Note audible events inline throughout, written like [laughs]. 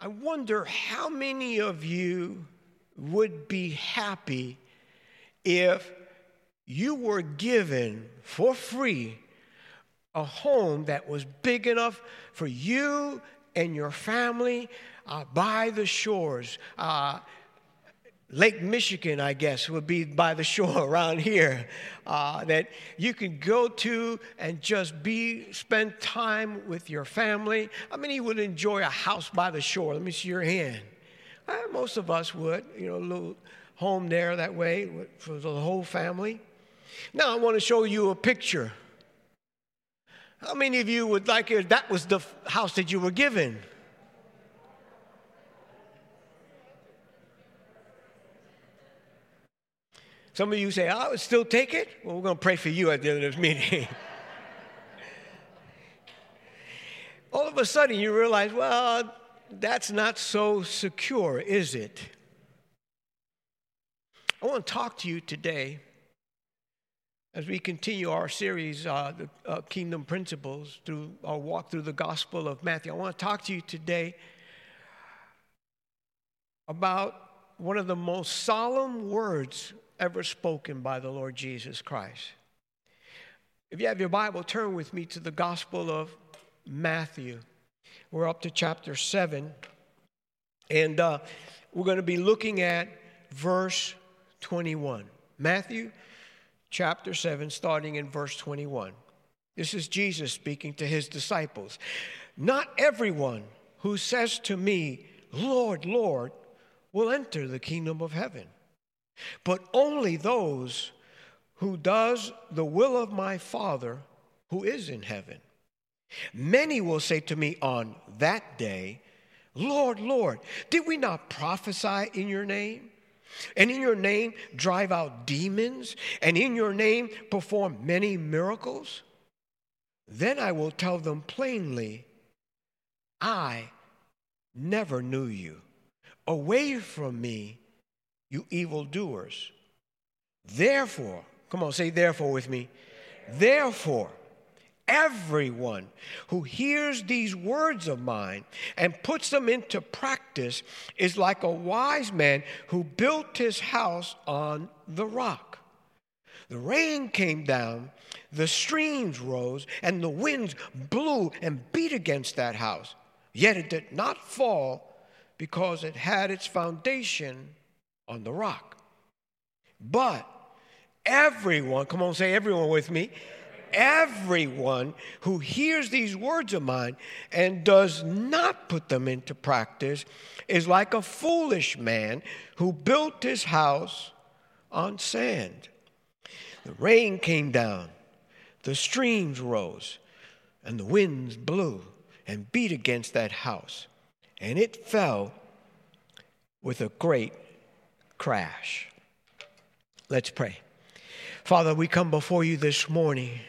I wonder how many of you would be happy if you were given for free a home that was big enough for you and your family uh, by the shores. Uh, Lake Michigan, I guess, would be by the shore [laughs] around here uh, that you can go to and just be spend time with your family. I mean, many would enjoy a house by the shore? Let me see your hand. Uh, most of us would, you know, a little home there that way for the whole family. Now I want to show you a picture. How many of you would like it? That was the house that you were given. Some of you say, I would still take it. Well, we're going to pray for you at the end of this meeting. [laughs] All of a sudden, you realize, well, that's not so secure, is it? I want to talk to you today as we continue our series, uh, the uh, Kingdom Principles, through our walk through the Gospel of Matthew. I want to talk to you today about one of the most solemn words ever spoken by the Lord Jesus Christ. If you have your Bible, turn with me to the Gospel of Matthew. We're up to chapter 7, and uh, we're going to be looking at verse 21. Matthew chapter 7, starting in verse 21. This is Jesus speaking to his disciples. Not everyone who says to me, Lord, Lord, will enter the kingdom of heaven but only those who does the will of my Father who is in heaven. Many will say to me on that day, Lord, Lord, did we not prophesy in your name? And in your name drive out demons? And in your name perform many miracles? Then I will tell them plainly, I never knew you. Away from me, you evildoers. Therefore, come on, say therefore with me. Therefore, everyone who hears these words of mine and puts them into practice is like a wise man who built his house on the rock. The rain came down, the streams rose, and the winds blew and beat against that house. Yet it did not fall because it had its foundation on the rock. But everyone, come on, say everyone with me. Everyone who hears these words of mine and does not put them into practice is like a foolish man who built his house on sand. The rain came down, the streams rose, and the winds blew and beat against that house, and it fell with a great crash. Let's pray. Father, we come before you this morning.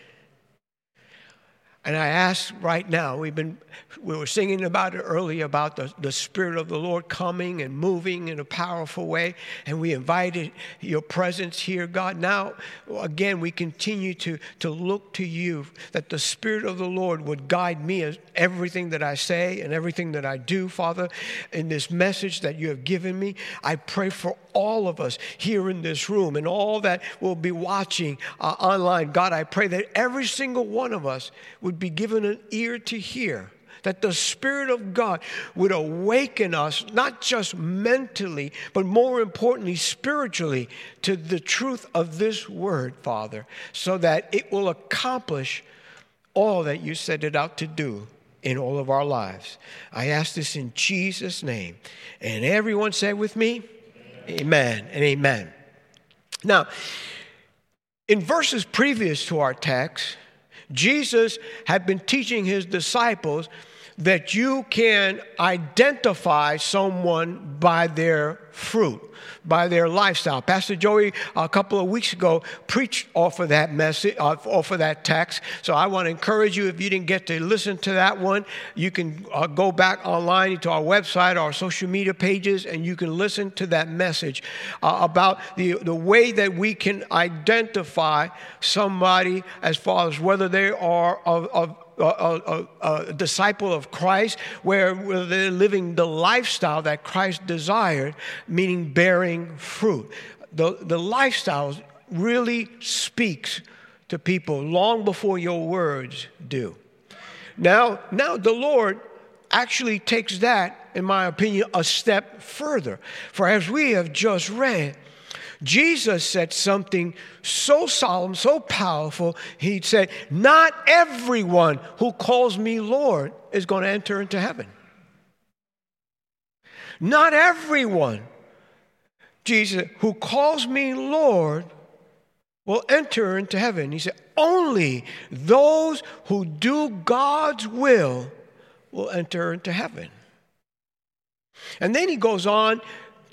And I ask right now, we've been, we were singing about it earlier about the, the Spirit of the Lord coming and moving in a powerful way. And we invited your presence here, God. Now, again, we continue to, to look to you that the Spirit of the Lord would guide me as everything that I say and everything that I do, Father, in this message that you have given me. I pray for all of us here in this room and all that will be watching uh, online. God, I pray that every single one of us would be given an ear to hear. That the Spirit of God would awaken us, not just mentally, but more importantly, spiritually, to the truth of this word, Father, so that it will accomplish all that you set it out to do in all of our lives. I ask this in Jesus' name. And everyone say with me, Amen and amen. Now, in verses previous to our text, Jesus had been teaching his disciples that you can identify someone by their fruit, by their lifestyle. Pastor Joey, a couple of weeks ago, preached off of that message, off of that text. So I want to encourage you, if you didn't get to listen to that one, you can uh, go back online to our website, our social media pages, and you can listen to that message uh, about the, the way that we can identify somebody as far as whether they are of, of a, a, a disciple of Christ, where, they're living the lifestyle that Christ desired, meaning bearing fruit. The, the lifestyle really speaks to people long before your words do. Now, now the Lord actually takes that, in my opinion, a step further. For as we have just read, Jesus said something so solemn, so powerful. He said, Not everyone who calls me Lord is going to enter into heaven. Not everyone, Jesus, who calls me Lord will enter into heaven. He said, Only those who do God's will will enter into heaven. And then he goes on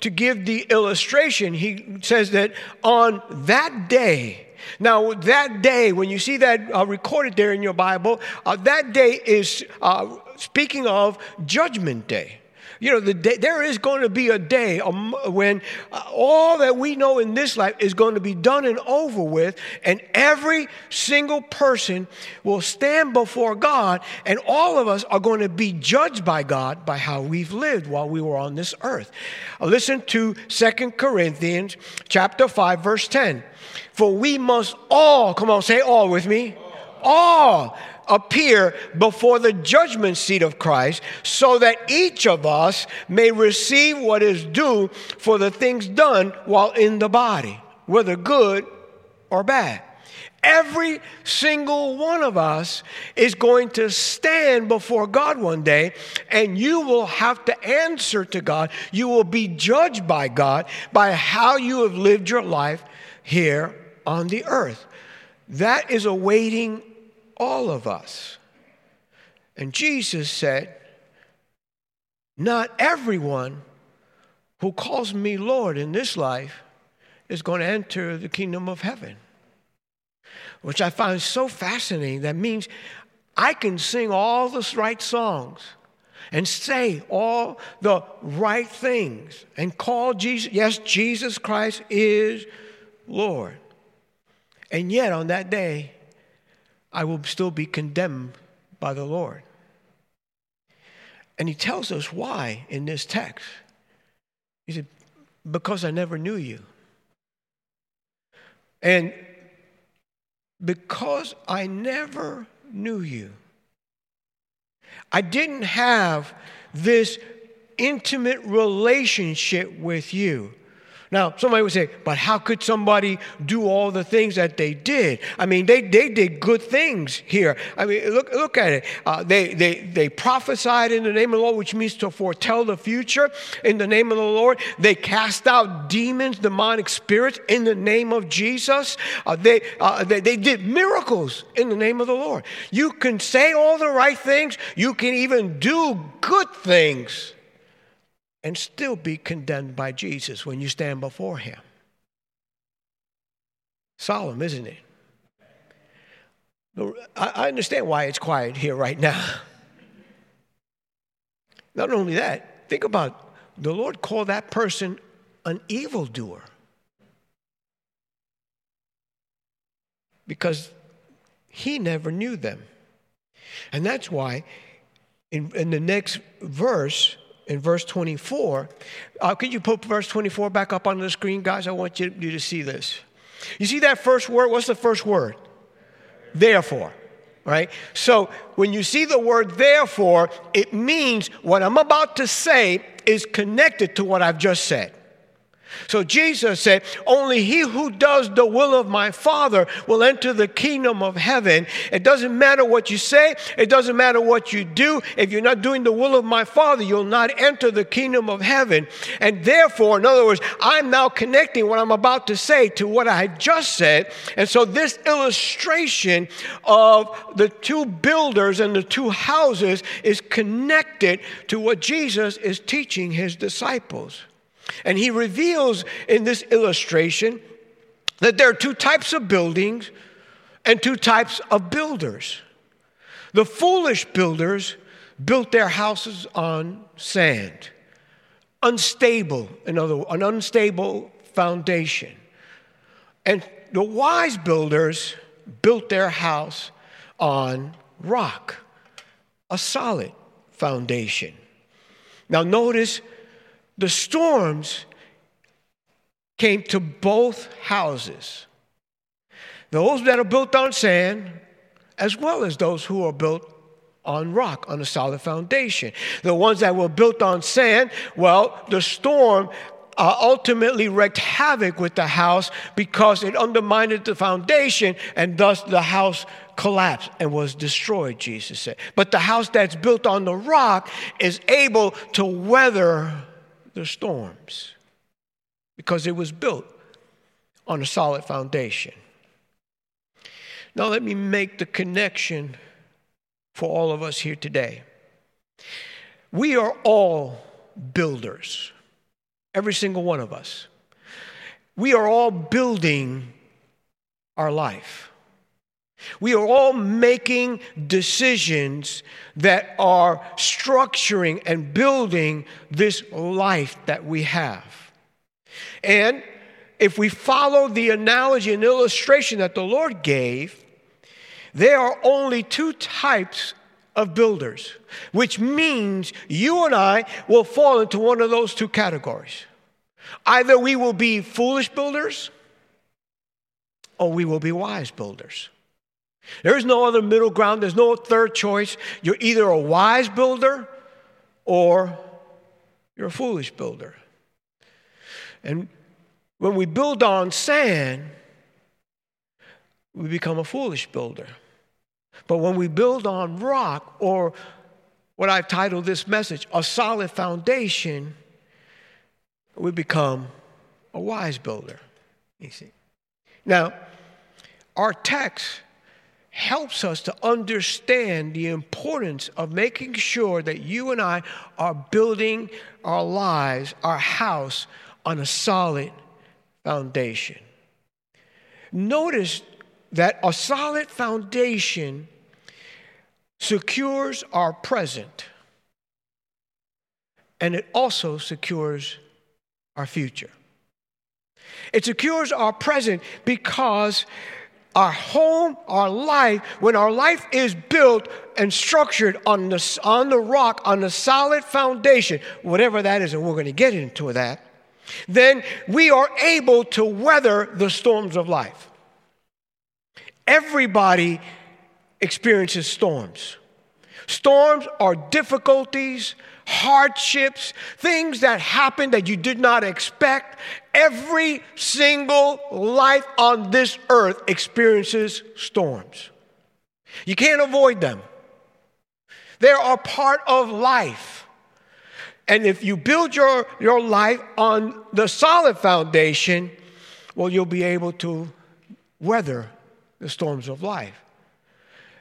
to give the illustration. He says that on that day, now that day, when you see that uh, recorded there in your Bible, uh, that day is uh, speaking of Judgment Day. You know, the day, there is going to be a day when uh, all that we know in this life is going to be done and over with, and every single person will stand before God, and all of us are going to be judged by God by how we've lived while we were on this earth. Uh, listen to Second Corinthians chapter 5, verse 10. For we must all, come on, say all with me, all appear before the judgment seat of Christ, so that each of us may receive what is due for the things done while in the body, whether good or bad. Every single one of us is going to stand before God one day, and you will have to answer to God. You will be judged by God by how you have lived your life here on the earth. That is awaiting all of us. And Jesus said, Not everyone who calls me Lord in this life is going to enter the kingdom of heaven. Which I find so fascinating. That means I can sing all the right songs and say all the right things and call Jesus, yes, Jesus Christ is Lord. And yet on that day, I will still be condemned by the Lord. And he tells us why in this text. He said, Because I never knew you. And because I never knew you, I didn't have this intimate relationship with you. Now, somebody would say, but how could somebody do all the things that they did? I mean, they, they did good things here. I mean, look, look at it. Uh, they, they, they prophesied in the name of the Lord, which means to foretell the future in the name of the Lord. They cast out demons, demonic spirits in the name of Jesus. Uh, they, uh, they, they did miracles in the name of the Lord. You can say all the right things, you can even do good things and still be condemned by Jesus when you stand before him. Solemn, isn't it? I understand why it's quiet here right now. [laughs] Not only that, think about the Lord called that person an evildoer. Because he never knew them. And that's why in, in the next verse, in verse 24. Uh, could you put verse 24 back up on the screen, guys? I want you, you to see this. You see that first word? What's the first word? Therefore. Right? So when you see the word therefore, it means what I'm about to say is connected to what I've just said. So Jesus said, Only he who does the will of my Father will enter the kingdom of heaven. It doesn't matter what you say, it doesn't matter what you do. If you're not doing the will of my Father, you'll not enter the kingdom of heaven. And therefore, in other words, I'm now connecting what I'm about to say to what I just said. And so this illustration of the two builders and the two houses is connected to what Jesus is teaching his disciples. And he reveals in this illustration that there are two types of buildings and two types of builders. The foolish builders built their houses on sand, unstable, another an unstable foundation. And the wise builders built their house on rock, a solid foundation. Now, notice the storms came to both houses those that are built on sand, as well as those who are built on rock, on a solid foundation. The ones that were built on sand, well, the storm uh, ultimately wreaked havoc with the house because it undermined the foundation and thus the house collapsed and was destroyed, Jesus said. But the house that's built on the rock is able to weather the storms because it was built on a solid foundation. Now, let me make the connection for all of us here today. We are all builders, every single one of us. We are all building our life. We are all making decisions that are structuring and building this life that we have. And if we follow the analogy and illustration that the Lord gave, there are only two types of builders, which means you and I will fall into one of those two categories. Either we will be foolish builders or we will be wise builders. There is no other middle ground, there's no third choice. You're either a wise builder or you're a foolish builder. And when we build on sand, we become a foolish builder. But when we build on rock, or what I've titled this message, a solid foundation, we become a wise builder. You see. Now, our text helps us to understand the importance of making sure that you and I are building our lives, our house, on a solid foundation. Notice that a solid foundation secures our present and it also secures our future. It secures our present because our home, our life, when our life is built and structured on the, on the rock, on the solid foundation, whatever that is, and we're going to get into that, then we are able to weather the storms of life. Everybody experiences storms. Storms are difficulties, hardships, things that happen that you did not expect. Every single life on this earth experiences storms. You can't avoid them. They are part of life. And if you build your, your life on the solid foundation, well, you'll be able to weather the storms of life.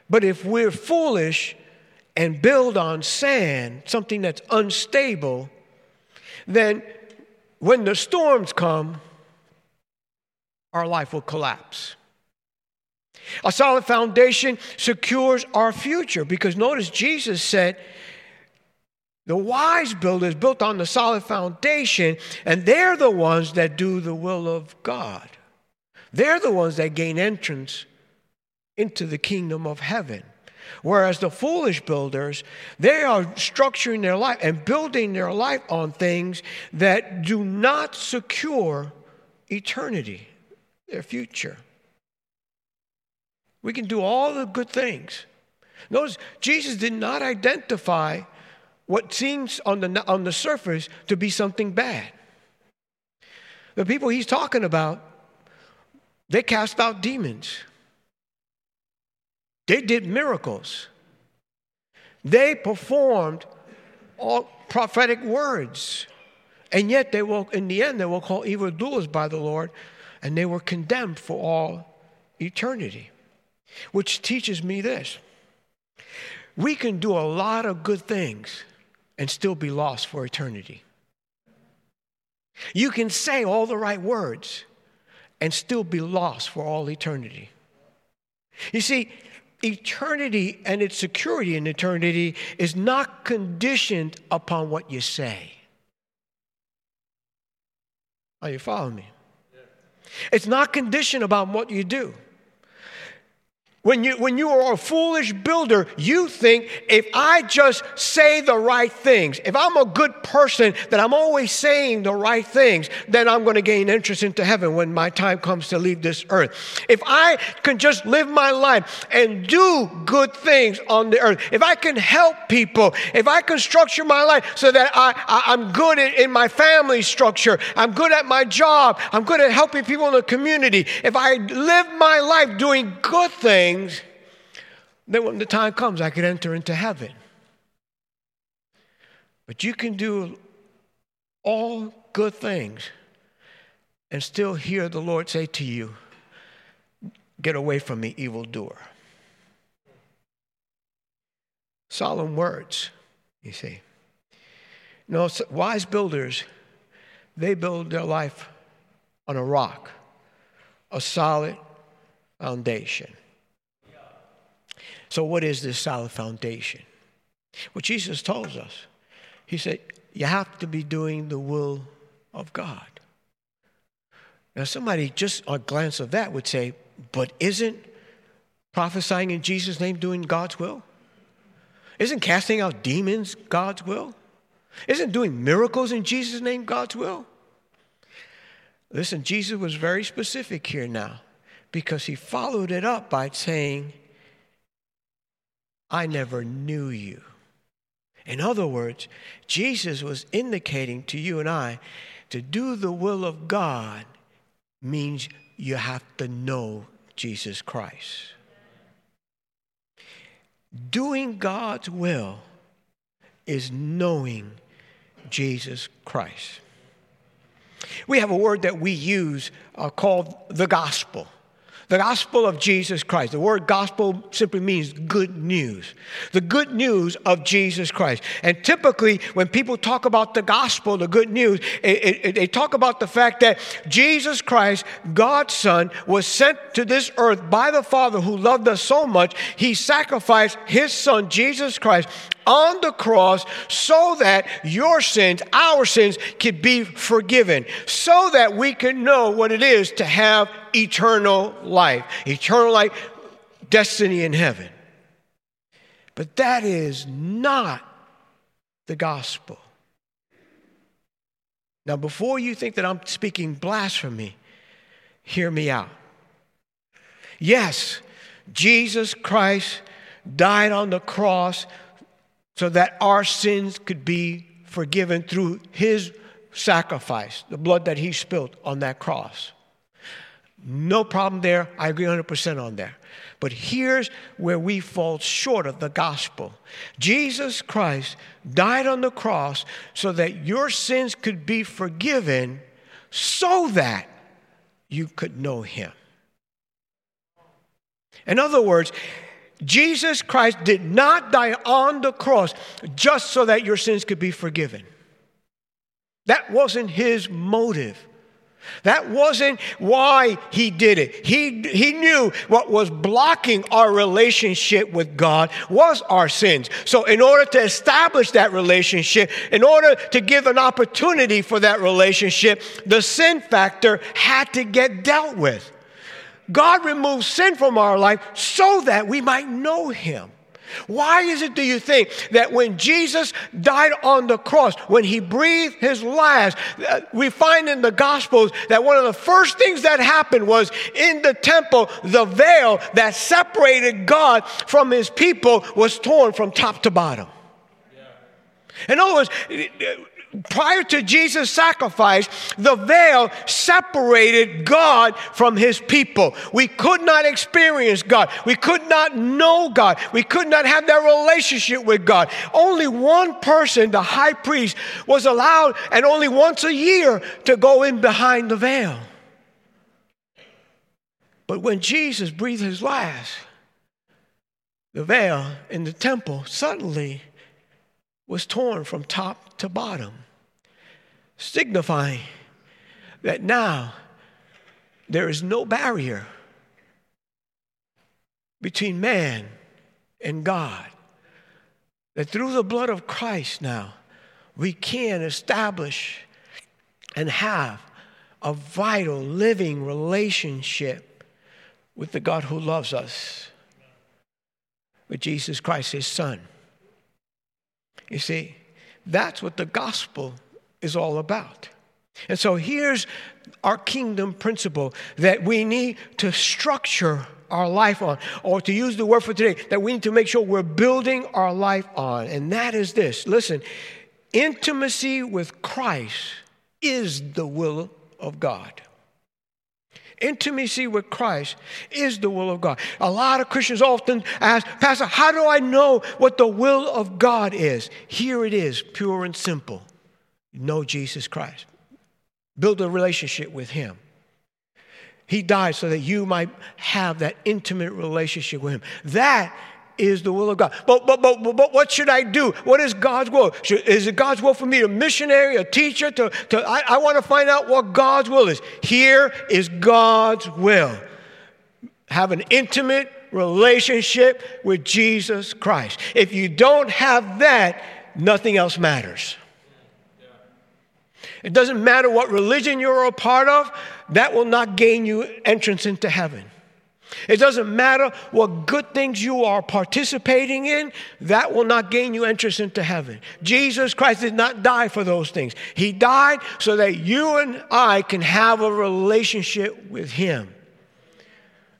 But if we're foolish and build on sand, something that's unstable, then when the storms come, our life will collapse. A solid foundation secures our future because notice Jesus said, the wise builder is built on the solid foundation, and they're the ones that do the will of God. They're the ones that gain entrance into the kingdom of heaven. Whereas the foolish builders, they are structuring their life and building their life on things that do not secure eternity, their future. We can do all the good things. Notice, Jesus did not identify what seems on the, on the surface to be something bad. The people he's talking about they cast out demons. They did miracles. They performed all prophetic words. And yet they will, in the end, they were called evildoers by the Lord, and they were condemned for all eternity. Which teaches me this. We can do a lot of good things and still be lost for eternity. You can say all the right words and still be lost for all eternity. You see, eternity and its security in eternity is not conditioned upon what you say. Are you following me? It's not conditioned about what you do. When you, when you are a foolish builder, you think if I just say the right things, if I'm a good person, that I'm always saying the right things, then I'm going to gain entrance into heaven when my time comes to leave this earth. If I can just live my life and do good things on the earth, if I can help people, if I can structure my life so that I, I, am good in, in my family structure, I'm good at my job, I'm good at helping people in the community, if I live my life doing good things, things, then when the time comes, I could enter into heaven. But you can do all good things and still hear the Lord say to you, Get away from me, evildoer. Solemn words, you see. You know, wise builders, they build their life on a rock, a solid foundation. So, what is this solid foundation? Well, Jesus tells us. He said, You have to be doing the will of God. Now, somebody just a glance of that would say, But isn't prophesying in Jesus' name doing God's will? Isn't casting out demons God's will? Isn't doing miracles in Jesus' name God's will? Listen, Jesus was very specific here now because he followed it up by saying, I never knew you. In other words, Jesus was indicating to you and I to do the will of God means you have to know Jesus Christ. Doing God's will is knowing Jesus Christ. We have a word that we use uh, called the gospel. The gospel of Jesus Christ. The word gospel simply means good news. The good news of Jesus Christ. And typically, when people talk about the gospel, the good news, it, it, they talk about the fact that Jesus Christ, God's Son, was sent to this earth by the Father who loved us so much, he sacrificed his Son, Jesus Christ, on the cross so that your sins, our sins, could be forgiven, so that we can know what it is to have eternal life, eternal life, destiny in heaven. But that is not the gospel. Now, before you think that I'm speaking blasphemy, hear me out. Yes, Jesus Christ died on the cross so that our sins could be forgiven through his sacrifice, the blood that he spilled on that cross. No problem there. I agree 100% on that. But here's where we fall short of the gospel Jesus Christ died on the cross so that your sins could be forgiven, so that you could know him. In other words, Jesus Christ did not die on the cross just so that your sins could be forgiven. That wasn't his motive. That wasn't why he did it. He, he knew what was blocking our relationship with God was our sins. So, in order to establish that relationship, in order to give an opportunity for that relationship, the sin factor had to get dealt with. God removes sin from our life so that we might know Him. Why is it, do you think, that when Jesus died on the cross, when he breathed his last, uh, we find in the Gospels that one of the first things that happened was in the temple, the veil that separated God from his people was torn from top to bottom. In other words, prior to Jesus' sacrifice, the veil separated God from his people. We could not experience God. We could not know God. We could not have that relationship with God. Only one person, the high priest, was allowed, and only once a year, to go in behind the veil. But when Jesus breathed his last, the veil in the temple suddenly was torn from top to bottom signifying that now there is no barrier between man and God. That through the blood of Christ now, we can establish and have a vital, living relationship with the God who loves us with Jesus Christ, his son. You see, that's what the gospel is all about. And so here's our kingdom principle that we need to structure our life on, or to use the word for today, that we need to make sure we're building our life on. And that is this listen, intimacy with Christ is the will of God. Intimacy with Christ is the will of God. A lot of Christians often ask, Pastor, how do I know what the will of God is? Here it is, pure and simple. Know Jesus Christ. Build a relationship with Him. He died so that you might have that intimate relationship with Him. That is the will of God. But, but, but, but, what should I do? What is God's will? Should, is it God's will for me, a missionary, a teacher? To, to, I, I want to find out what God's will is. Here is God's will. Have an intimate relationship with Jesus Christ. If you don't have that, nothing else matters. It doesn't matter what religion you're a part of, that will not gain you entrance into heaven. It doesn't matter what good things you are participating in, that will not gain you entrance into heaven. Jesus Christ did not die for those things. He died so that you and I can have a relationship with Him.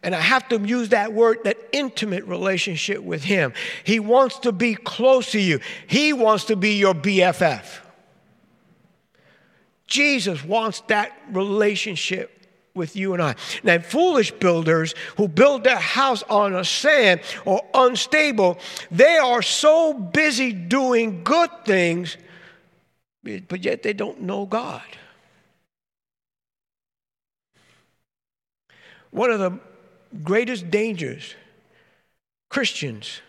And I have to use that word, that intimate relationship with Him. He wants to be close to you, He wants to be your BFF. Jesus wants that relationship with you and I. Now, foolish builders who build their house on a sand or unstable, they are so busy doing good things, but yet they don't know God. One of the greatest dangers Christians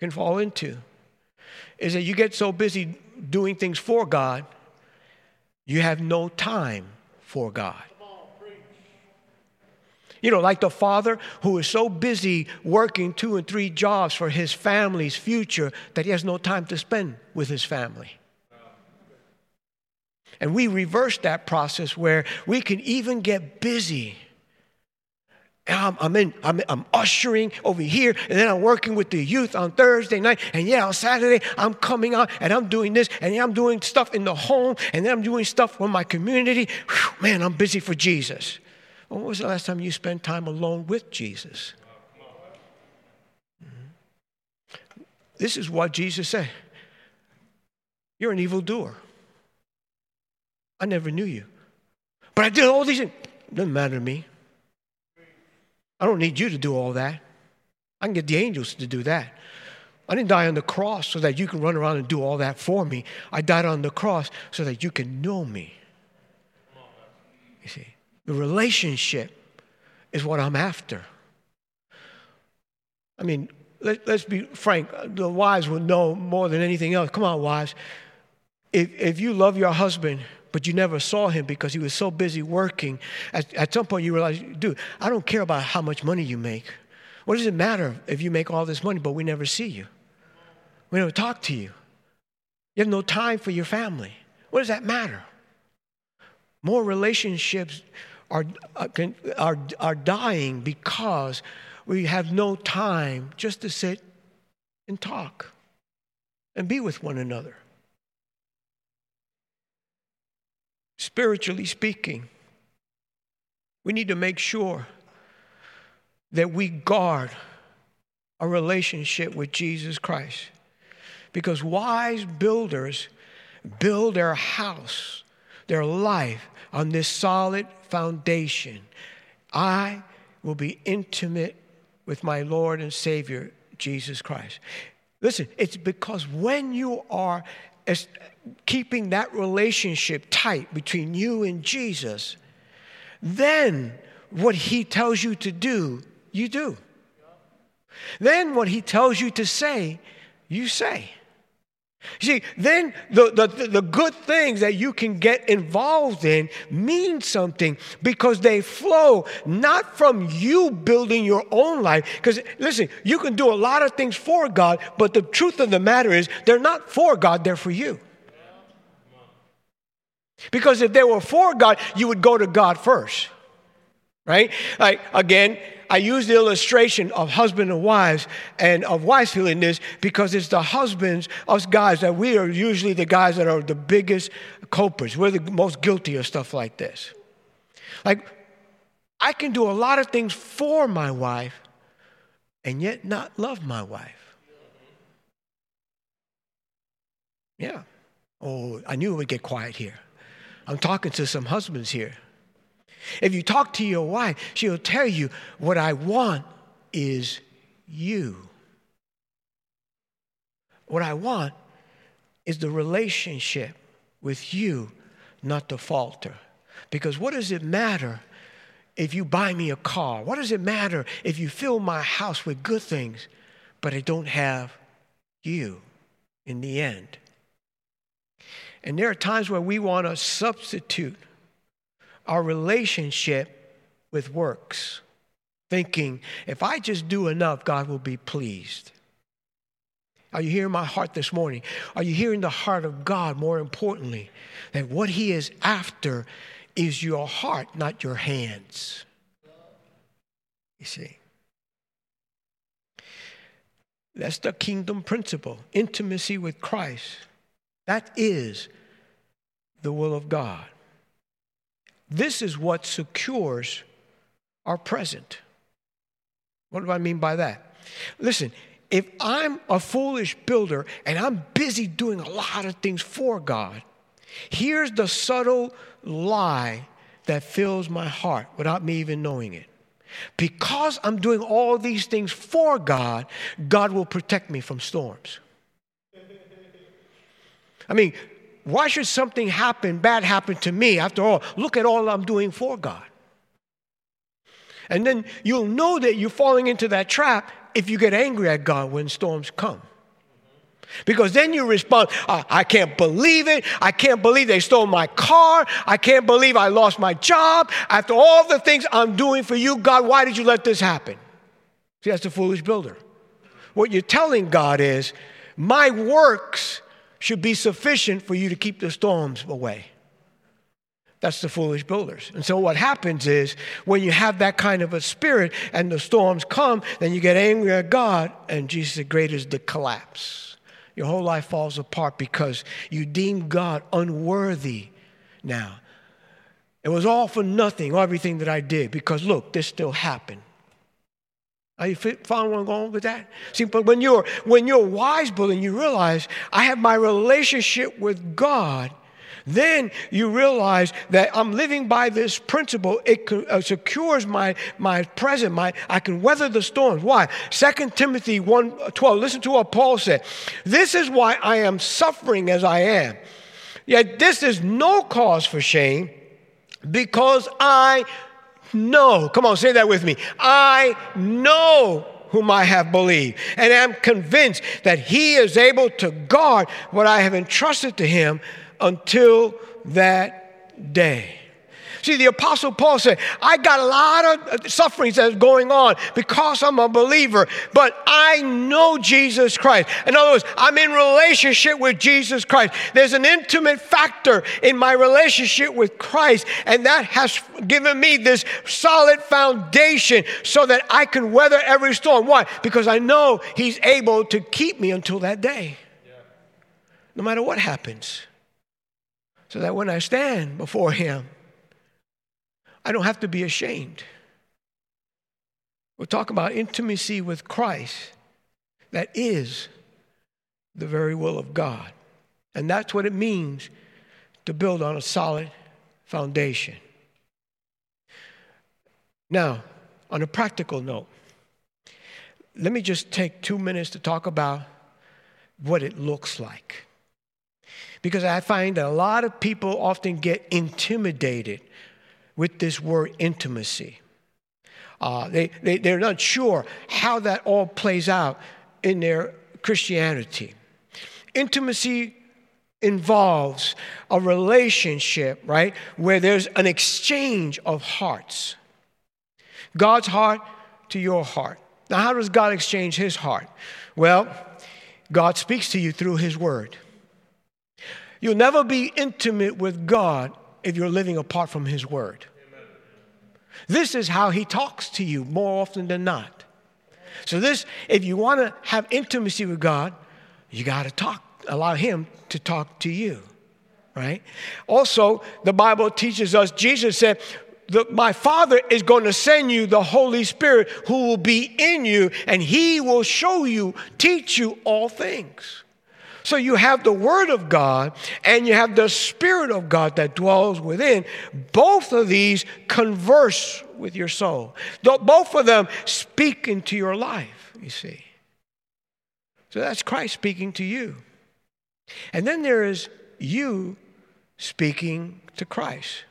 can fall into is that you get so busy doing things for God, you have no time for God. You know, like the father who is so busy working two and three jobs for his family's future that he has no time to spend with his family. And we reverse that process where we can even get busy. I'm, I'm, in, I'm, I'm ushering over here, and then I'm working with the youth on Thursday night. And yeah, on Saturday, I'm coming out and I'm doing this, and I'm doing stuff in the home, and then I'm doing stuff for my community. Whew, man, I'm busy for Jesus. When was the last time you spent time alone with Jesus? Mm-hmm. This is what Jesus said You're an evildoer. I never knew you. But I did all these things. Doesn't matter to me. I don't need you to do all that. I can get the angels to do that. I didn't die on the cross so that you can run around and do all that for me. I died on the cross so that you can know me. You see? The relationship is what I'm after. I mean, let, us be frank. The wives will know more than anything else. Come on, wives. If, if you love your husband, but you never saw him because he was so busy working, at, at some point you realize, dude, I don't care about how much money you make. What does it matter if you make all this money, but we never see you? We never talk to you. You have no time for your family. What does that matter? More relationships are, uh, are, are dying because we have no time just to sit and talk and be with one another. Spiritually speaking, we need to make sure that we guard a relationship with Jesus Christ. Because wise builders build their house, their life on this solid foundation. I will be intimate with my Lord and Savior, Jesus Christ. Listen, it's because when you are keeping that relationship tight between you and Jesus, then what He tells you to do, you do. Then what He tells you to say, you say. See, then the, the, the good things that you can get involved in mean something because they flow not from you building your own life. Because listen, you can do a lot of things for God, but the truth of the matter is they're not for God, they're for you. Because if they were for God, you would go to God first. right? Like, again, I use the illustration of husband and wives and of wives feeling this because it's the husbands, us guys, that we are usually the guys that are the biggest culprits. We're the most guilty of stuff like this. Like, I can do a lot of things for my wife and yet not love my wife. Yeah. Oh, I knew it would get quiet here. I'm talking to some husbands here. If you talk to your wife, she'll tell you, What I want is you. What I want is the relationship with you, not to falter. Because what does it matter if you buy me a car? What does it matter if you fill my house with good things, but I don't have you in the end? And there are times where we want to substitute our relationship with works, thinking, if I just do enough, God will be pleased. Are you hearing my heart this morning? Are you hearing the heart of God more importantly? That what He is after is your heart, not your hands. You see? That's the kingdom principle intimacy with Christ. That is the will of God. This is what secures our present. What do I mean by that? Listen, if I'm a foolish builder and I'm busy doing a lot of things for God, here's the subtle lie that fills my heart without me even knowing it. Because I'm doing all these things for God, God will protect me from storms. I mean, why should something happen, bad happen to me? After all, look at all I'm doing for God. And then you'll know that you're falling into that trap if you get angry at God when storms come. Because then you respond, ah, I can't believe it. I can't believe they stole my car. I can't believe I lost my job. After all the things I'm doing for you, God, why did you let this happen? See, that's the foolish builder. What you're telling God is, my works should be sufficient for you to keep the storms away. That's the foolish builders. And so what happens is when you have that kind of a spirit and the storms come, then you get angry at God, and Jesus said, Great is the collapse. Your whole life falls apart because you deem God unworthy now. It was all for nothing, everything that I did, because look, this still happened. Are you following where I'm going with that? See, but when you're when you're wise bull, and you realize I have my relationship with God, then you realize that I'm living by this principle. It uh, secures my my present. My I can weather the storms. Why? 2 Timothy 1 12. Listen to what Paul said. This is why I am suffering as I am. Yet this is no cause for shame, because I know. Come on, say that with me. I know whom I have believed, and am convinced that he is able to guard what I have entrusted to him until that day. See, the Apostle Paul said, I got a lot of uh, sufferings that's going on because I'm a believer, but I know Jesus Christ. In other words, I'm in relationship with Jesus Christ. There's an intimate factor in my relationship with Christ, and that has given me this solid foundation so that I can weather every storm. Why? Because I know He's able to keep me until that day, no matter what happens. So that when I stand before Him, I don't have to be ashamed. We're talking about intimacy with Christ that is the very will of God. And that's what it means to build on a solid foundation. Now, on a practical note, let me just take two minutes to talk about what it looks like. Because I find that a lot of people often get intimidated with this word intimacy. Uh, they, they, they're not sure how that all plays out in their Christianity. Intimacy involves a relationship, right, where there's an exchange of hearts. God's heart to your heart. Now, how does God exchange his heart? Well, God speaks to you through his word. You'll never be intimate with God if you're living apart from His Word. This is how he talks to you more often than not. So, this, if you want to have intimacy with God, you got to talk, allow him to talk to you, right? Also, the Bible teaches us, Jesus said, my Father is going to send you the Holy Spirit who will be in you, and He will show you, teach you all things. So you have the Word of God and you have the Spirit of God that dwells within. Both of these converse with your soul. Both of them speak into your life, you see. So that's Christ speaking to you. And then there is you speaking to Christ.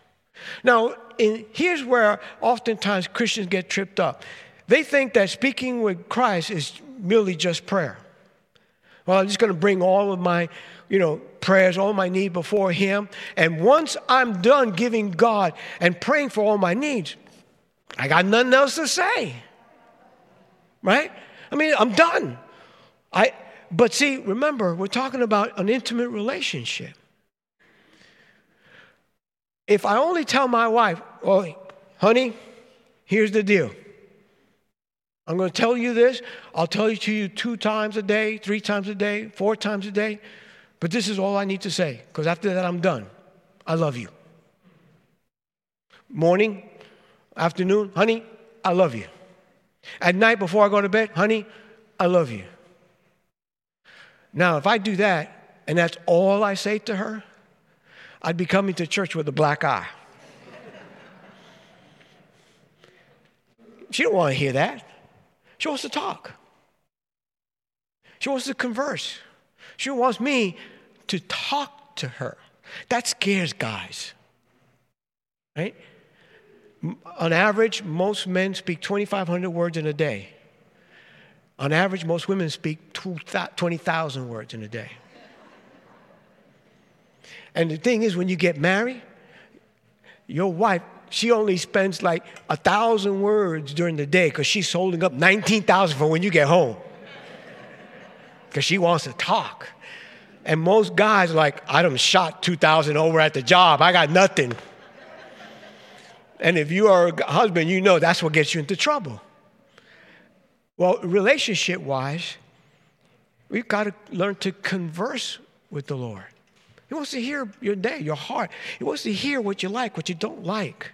Now, in, here's where oftentimes Christians get tripped up. They think that speaking with Christ is merely just prayer. Well, I'm just going to bring all of my, you know, prayers, all my need before Him. And once I'm done giving God and praying for all my needs, I got nothing else to say. Right? I mean, I'm done. I, but see, remember, we're talking about an intimate relationship. If I only tell my wife, well, honey, here's the deal. I'm going to tell you this. I'll tell it to you two times a day, three times a day, four times a day. But this is all I need to say because after that, I'm done. I love you. Morning, afternoon, honey, I love you. At night before I go to bed, honey, I love you. Now, if I do that and that's all I say to her, I'd be coming to church with a black eye. she don't want to hear that. She wants to talk. She wants to converse. She wants me to talk to her. That scares guys. Right? On average, most men speak 2,500 words in a day. On average, most women speak 20,000 words in a day. And the thing is, when you get married, your wife, she only spends like a thousand words during the day because she's holding up 19,000 for when you get home. Because she wants to talk. And most guys like, I done shot 2,000 over at the job. I got nothing. And if you are a husband, you know that's what gets you into trouble. Well, relationship wise, we've got to learn to converse with the Lord. He wants to hear your day, your heart. He wants to hear what you like, what you don't like.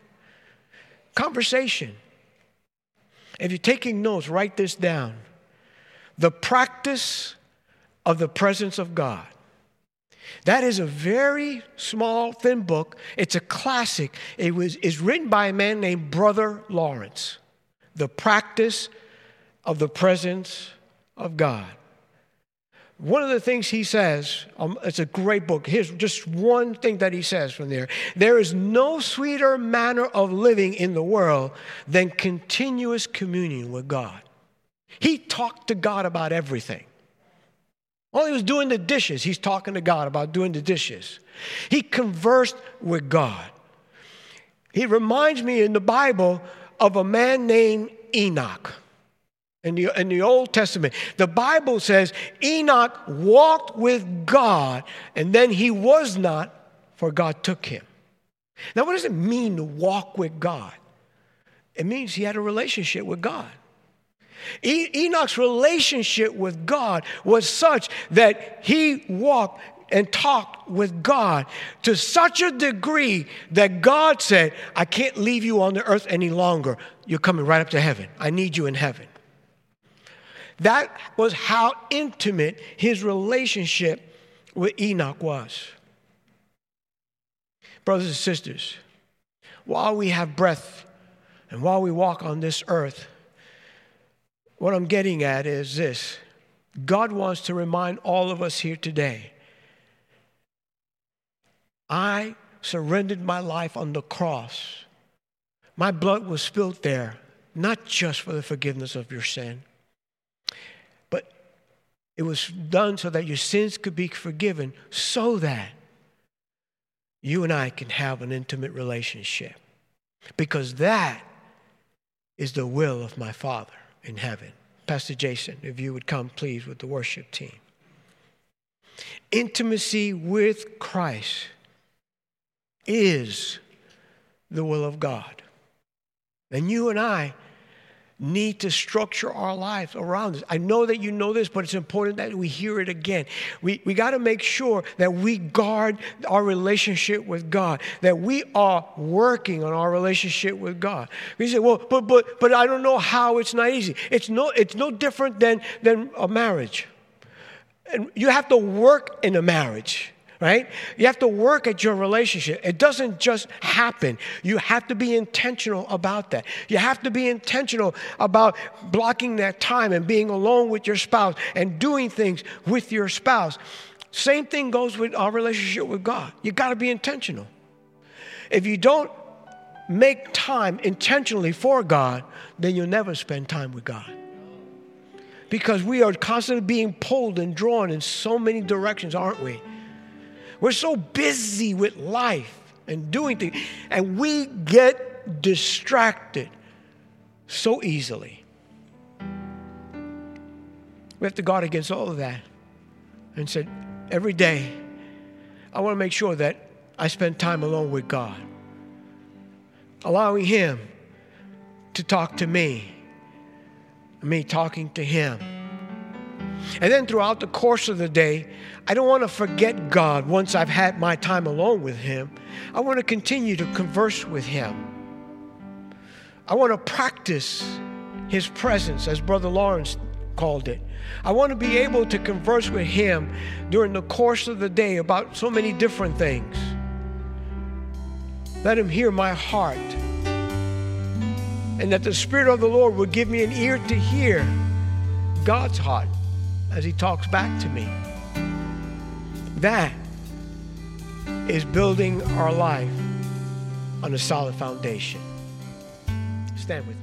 Conversation. If you're taking notes, write this down. The practice of the presence of God. That is a very small, thin book. It's a classic. It was is written by a man named Brother Lawrence. The practice of the presence of God. One of the things he says, um, it's a great book. Here's just one thing that he says from there. There is no sweeter manner of living in the world than continuous communion with God. He talked to God about everything. While he was doing the dishes, he's talking to God about doing the dishes. He conversed with God. He reminds me in the Bible of a man named Enoch in the, in the Old Testament. The Bible says Enoch walked with God and then he was not, for God took him. Now, what does it mean to walk with God? It means he had a relationship with God. E- Enoch's relationship with God was such that he walked and talked with God to such a degree that God said, I can't leave you on the earth any longer. You're coming right up to heaven. I need you in heaven. That was how intimate his relationship with Enoch was. Brothers and sisters, while we have breath and while we walk on this earth, what I'm getting at is this God wants to remind all of us here today I surrendered my life on the cross. My blood was spilled there, not just for the forgiveness of your sin it was done so that your sins could be forgiven, so that you and I can have an intimate relationship. Because that is the will of my Father in heaven. Pastor Jason, if you would come, please, with the worship team. Intimacy with Christ is the will of God. And you and I need to structure our lives around this. I know that you know this, but it's important that we hear it again. We, we got to make sure that we guard our relationship with God, that we are working on our relationship with God. You say, well, but, but, but I don't know how it's not easy. It's no, it's no different than, than a marriage. And you have to work in a marriage right? You have to work at your relationship. It doesn't just happen. You have to be intentional about that. You have to be intentional about blocking that time and being alone with your spouse and doing things with your spouse. Same thing goes with our relationship with God. You got to be intentional. If you don't make time intentionally for God, then you'll never spend time with God because we are constantly being pulled and drawn in so many directions, aren't we? We're so busy with life and doing things, and we get distracted so easily. We have to guard against all of that and said, every day, I want to make sure that I spend time alone with God, allowing Him to talk to me, me talking to Him. And then throughout the course of the day, I don't want to forget God once I've had my time alone with Him. I want to continue to converse with Him. I want to practice His presence, as Brother Lawrence called it. I want to be able to converse with Him during the course of the day about so many different things. Let Him hear my heart. And that the Spirit of the Lord would give me an ear to hear God's heart as He talks back to me. That is building our life on a solid foundation. Stand with me.